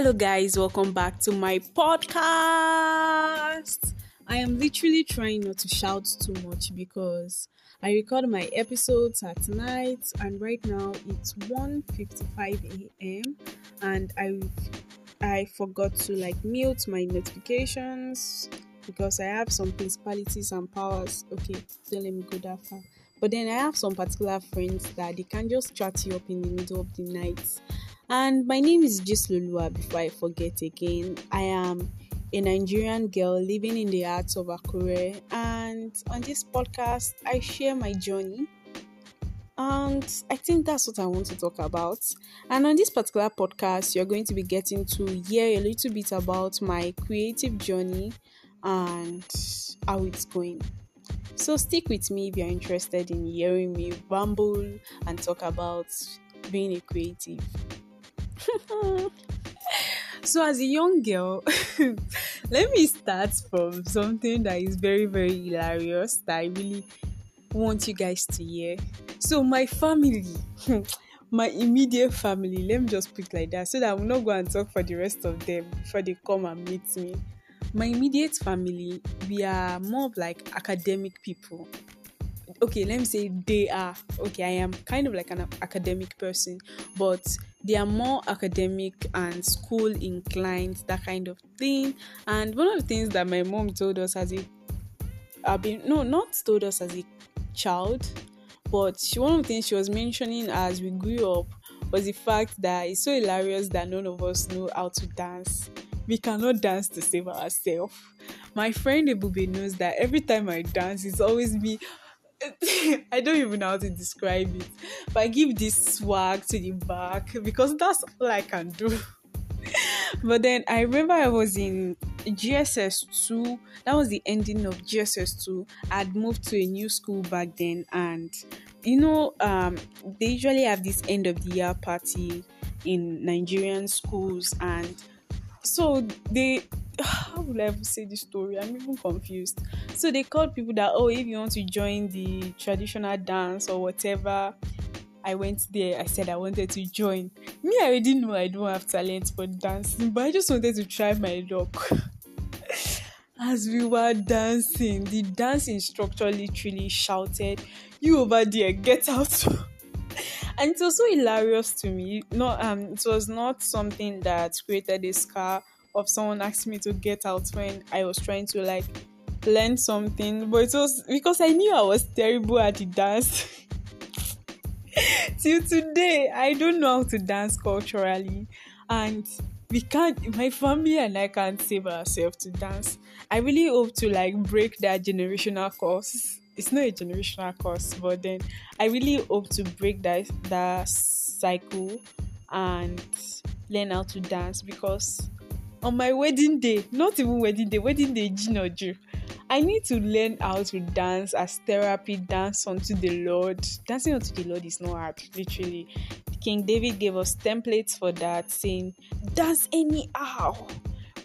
Hello, guys, welcome back to my podcast. I am literally trying not to shout too much because I record my episodes at night, and right now it's 1:55 a.m. and I I forgot to like mute my notifications because I have some principalities and powers. Okay, don't let me go that far. But then I have some particular friends that they can just chat you up in the middle of the night. And my name is Jislulua. Before I forget again, I am a Nigerian girl living in the heart of Akure. And on this podcast, I share my journey. And I think that's what I want to talk about. And on this particular podcast, you're going to be getting to hear a little bit about my creative journey and how it's going. So stick with me if you're interested in hearing me ramble and talk about being a creative. so as a young girl, let me start from something that is very very hilarious that I really want you guys to hear. So my family, my immediate family, let me just put like that so that I will not go and talk for the rest of them before they come and meet me my immediate family we are more of like academic people okay let me say they are okay i am kind of like an academic person but they are more academic and school inclined that kind of thing and one of the things that my mom told us as a i've been no not told us as a child but she, one of the things she was mentioning as we grew up was the fact that it's so hilarious that none of us know how to dance we cannot dance to save ourselves. My friend Ebube knows that every time I dance, it's always me. I don't even know how to describe it, but I give this swag to the back because that's all I can do. but then I remember I was in JSS 2, that was the ending of JSS 2. I'd moved to a new school back then, and you know, um, they usually have this end of the year party in Nigerian schools, and so they I ever say this story? I'm even confused. So they called people that oh if you want to join the traditional dance or whatever. I went there, I said I wanted to join. Me, I already know I don't have talent for dancing, but I just wanted to try my luck. As we were dancing, the dance instructor literally shouted, You over there, get out. and it was so hilarious to me. No, um, it was not something that created a scar of someone asking me to get out when I was trying to like learn something, but it was because I knew I was terrible at the dance. Till today, I don't know how to dance culturally, and we can't. My family and I can't save ourselves to dance. I really hope to like break that generational curse it's not a generational curse, but then I really hope to break that that cycle and learn how to dance because on my wedding day, not even wedding day, wedding day Jinoju, I need to learn how to dance as therapy, dance unto the Lord. Dancing unto the Lord is not hard, literally. King David gave us templates for that, saying, Dance anyhow,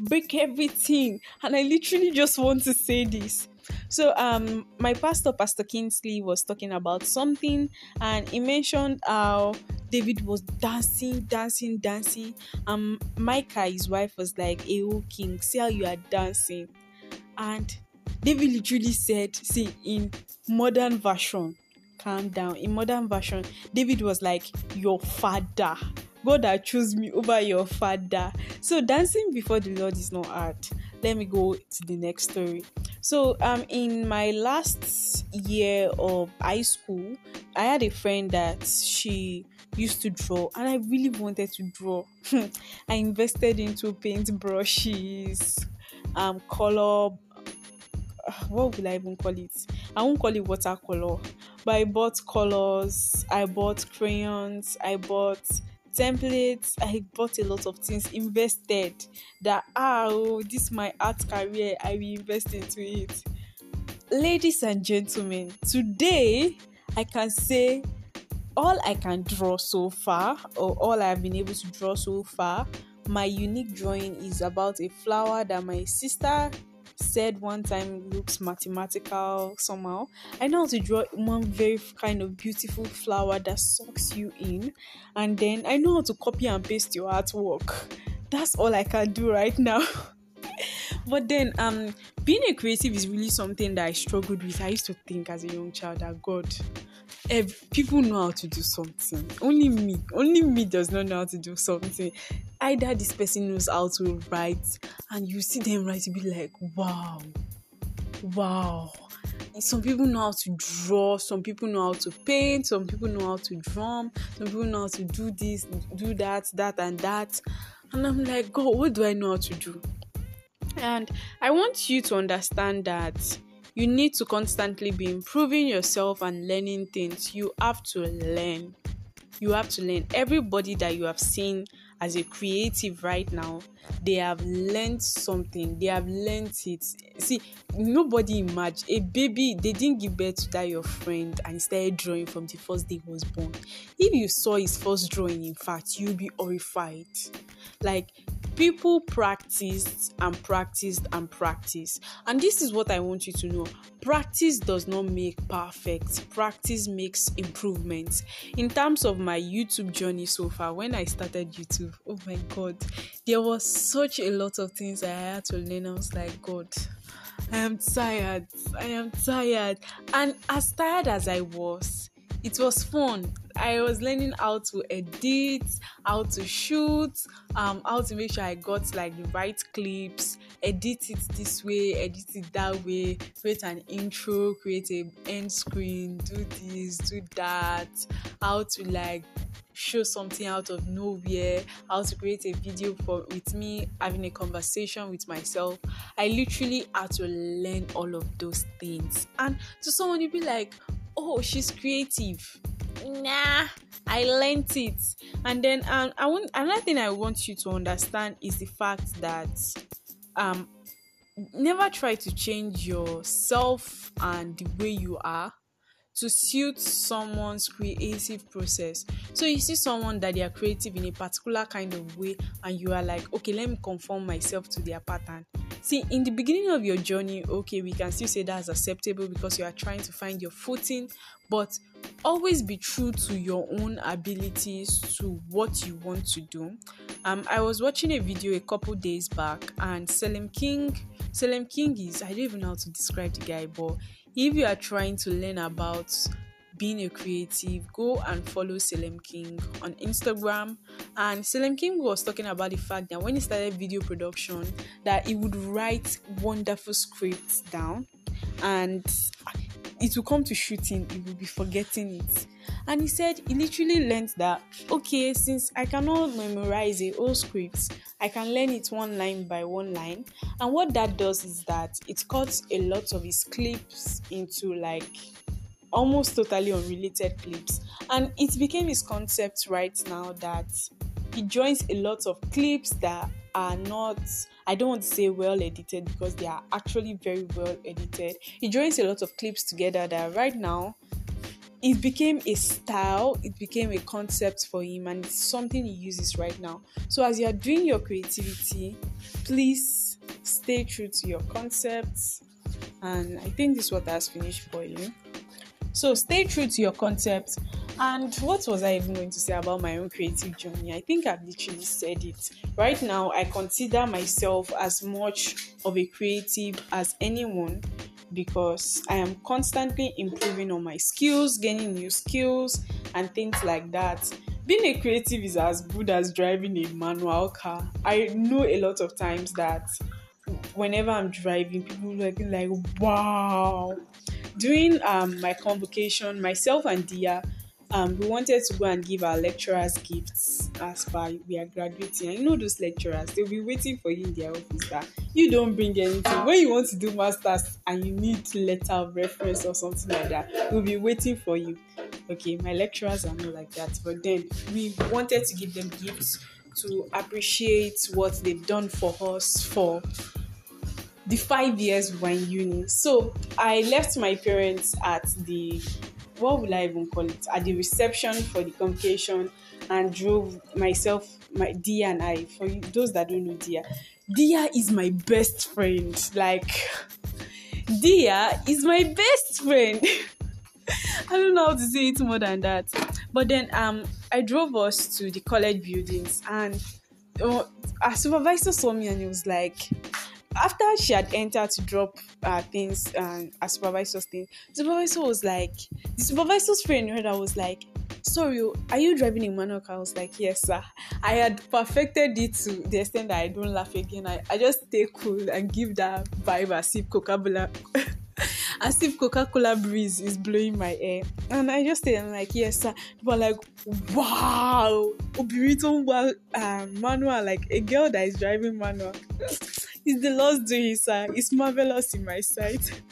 break everything. And I literally just want to say this so um my pastor, Pastor Kingsley, was talking about something and he mentioned how David was dancing, dancing, dancing. And Michal, his wife, was like, Hey king, see how you are dancing. And David literally said, see, in modern version, calm down. In modern version, David was like, Your father. God that chose me over your father. So dancing before the Lord is not art. Let me go to the next story. So, um, in my last year of high school, I had a friend that she used to draw, and I really wanted to draw. I invested into paint brushes, um, color. What will I even call it? I won't call it watercolor, but I bought colors, I bought crayons, I bought templates i bought a lot of things invested that ah oh this my art career i will invest into it ladies and gentlemen today i can say all i can draw so far or all i've been able to draw so far my unique drawing is about a flower that my sister said one time looks mathematical somehow. I know how to draw one very kind of beautiful flower that sucks you in, and then I know how to copy and paste your artwork. that's all I can do right now. but then um being a creative is really something that I struggled with. I used to think as a young child that God if people know how to do something. Only me, only me does not know how to do something. Either this person knows how to write, and you see them write, you be like, wow, wow. Some people know how to draw, some people know how to paint, some people know how to drum, some people know how to do this, do that, that, and that. And I'm like, God, what do I know how to do? And I want you to understand that you need to constantly be improving yourself and learning things. You have to learn. You have to learn. Everybody that you have seen as a creative right now, they have learned something. They have learned it. See, nobody imagine a baby, they didn't give birth to that your friend and started drawing from the first day he was born. If you saw his first drawing, in fact, you'll be horrified. Like people practiced and practiced and practiced. And this is what i want you to know. Practice does not make perfect. Practice makes improvements. In terms of my youtube journey so far when i started youtube oh my god there was such a lot of things i had to learn. I was like god i am tired. I am tired. And as tired as i was it was fun. I was learning how to edit, how to shoot, um, how to make sure I got like the right clips, edit it this way, edit it that way, create an intro, create a end screen, do this, do that, how to like show something out of nowhere, how to create a video for with me having a conversation with myself. I literally had to learn all of those things. And to someone you'd be like, oh she's creative nah i learned it and then um, i want another thing i want you to understand is the fact that um never try to change yourself and the way you are to suit someone's creative process. So you see someone that they are creative in a particular kind of way, and you are like, okay, let me conform myself to their pattern. See, in the beginning of your journey, okay, we can still say that's acceptable because you are trying to find your footing, but always be true to your own abilities, to what you want to do. Um, I was watching a video a couple days back, and Selim King, Selim King is I don't even know how to describe the guy, but if you are trying to learn about being a creative, go and follow Selim King on Instagram. And Selim King was talking about the fact that when he started video production, that he would write wonderful scripts down and it will come to shooting, he will be forgetting it. And he said he literally learned that okay, since I cannot memorize a whole script, I can learn it one line by one line. And what that does is that it cuts a lot of his clips into like almost totally unrelated clips. And it became his concept right now that he joins a lot of clips that are not I don't want to say well edited because they are actually very well edited. He joins a lot of clips together that right now it became a style, it became a concept for him, and it's something he uses right now. So, as you are doing your creativity, please stay true to your concepts. And I think this water has finished boiling. So, stay true to your concept. And what was I even going to say about my own creative journey? I think I've literally said it. Right now, I consider myself as much of a creative as anyone because I am constantly improving on my skills, gaining new skills, and things like that. Being a creative is as good as driving a manual car. I know a lot of times that whenever I'm driving, people like like wow. During um, my convocation, myself and Dia um, we wanted to go and give our lecturers gifts as far we are graduating. And you know those lecturers, they'll be waiting for you in their office that you don't bring anything. When you want to do masters and you need letter of reference or something like that, we'll be waiting for you. Okay, my lecturers are not like that. But then we wanted to give them gifts to appreciate what they've done for us for the five years we were in uni. So I left my parents at the what will I even call it at the reception for the convocation and drove myself, my Dia and I. For you, those that don't know Dia, Dia is my best friend. Like Dia is my best friend. I don't know how to say it more than that. But then um I drove us to the college buildings and uh, our supervisor saw me and he was like, after she had entered to drop uh, things and uh, supervisor's thing, supervisor was like, the supervisor's friend heard I was like, sorry, oh, are you driving a manual car? I was like, yes, sir. I had perfected it to the extent that I don't laugh again. I, I just stay cool and give that vibe as if Coca-Cola, as if Coca-Cola breeze is blowing my hair. And I just stay and like, yes, sir. People are like, wow, Obirito uh, manual, like a girl that is driving manual. it's the Lord's doing, sir. It's marvelous in my sight.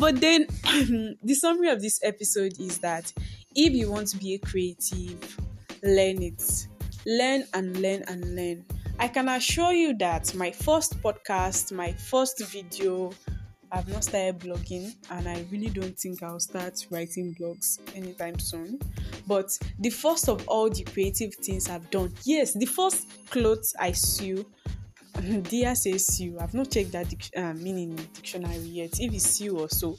But then, the summary of this episode is that if you want to be a creative, learn it. Learn and learn and learn. I can assure you that my first podcast, my first video, I've not started blogging and I really don't think I'll start writing blogs anytime soon. But the first of all the creative things I've done, yes, the first clothes I sew, Dia says sew. I've not checked that dic- uh, meaning in dictionary yet. If it's sew or so.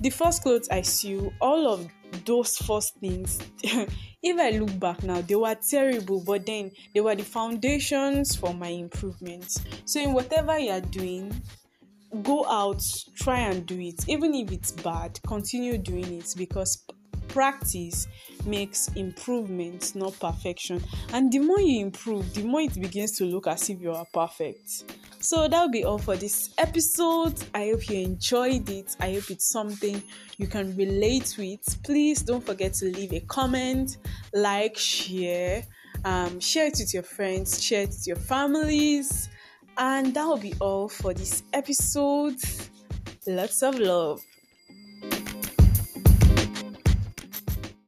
The first clothes I sew, all of those first things, if I look back now, they were terrible, but then they were the foundations for my improvements. So, in whatever you're doing, go out, try and do it. Even if it's bad, continue doing it because practice makes improvement, not perfection. And the more you improve, the more it begins to look as if you are perfect. So that'll be all for this episode. I hope you enjoyed it. I hope it's something you can relate with. Please don't forget to leave a comment, like, share, um, share it with your friends, share it with your families. And that will be all for this episode. Lots of love.